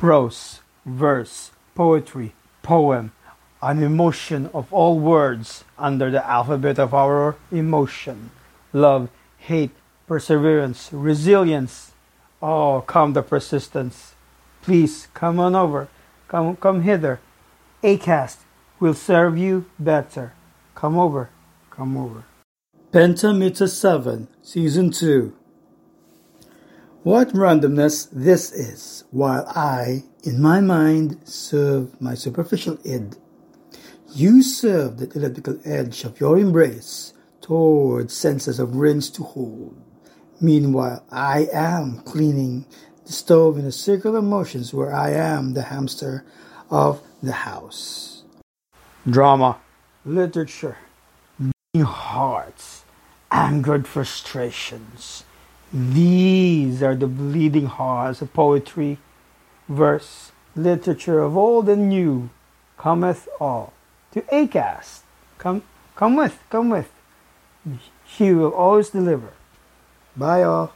prose, verse, poetry, poem, an emotion of all words under the alphabet of our emotion. Love, hate, perseverance, resilience. Oh, come the persistence. Please come on over. Come, come hither. Acast will serve you better. Come over. Come over. Pentameter 7, Season 2. What randomness this is, while I, in my mind, serve my superficial id. You serve the elliptical edge of your embrace towards senses of rinse to hold. Meanwhile, I am cleaning the stove in a circular motions where I am the hamster of the house. Drama, literature, beating hearts, angered frustrations. These are the bleeding hearts of poetry, verse, literature of old and new. Cometh all to Acast. Come, come with, come with. She will always deliver. Bye, all.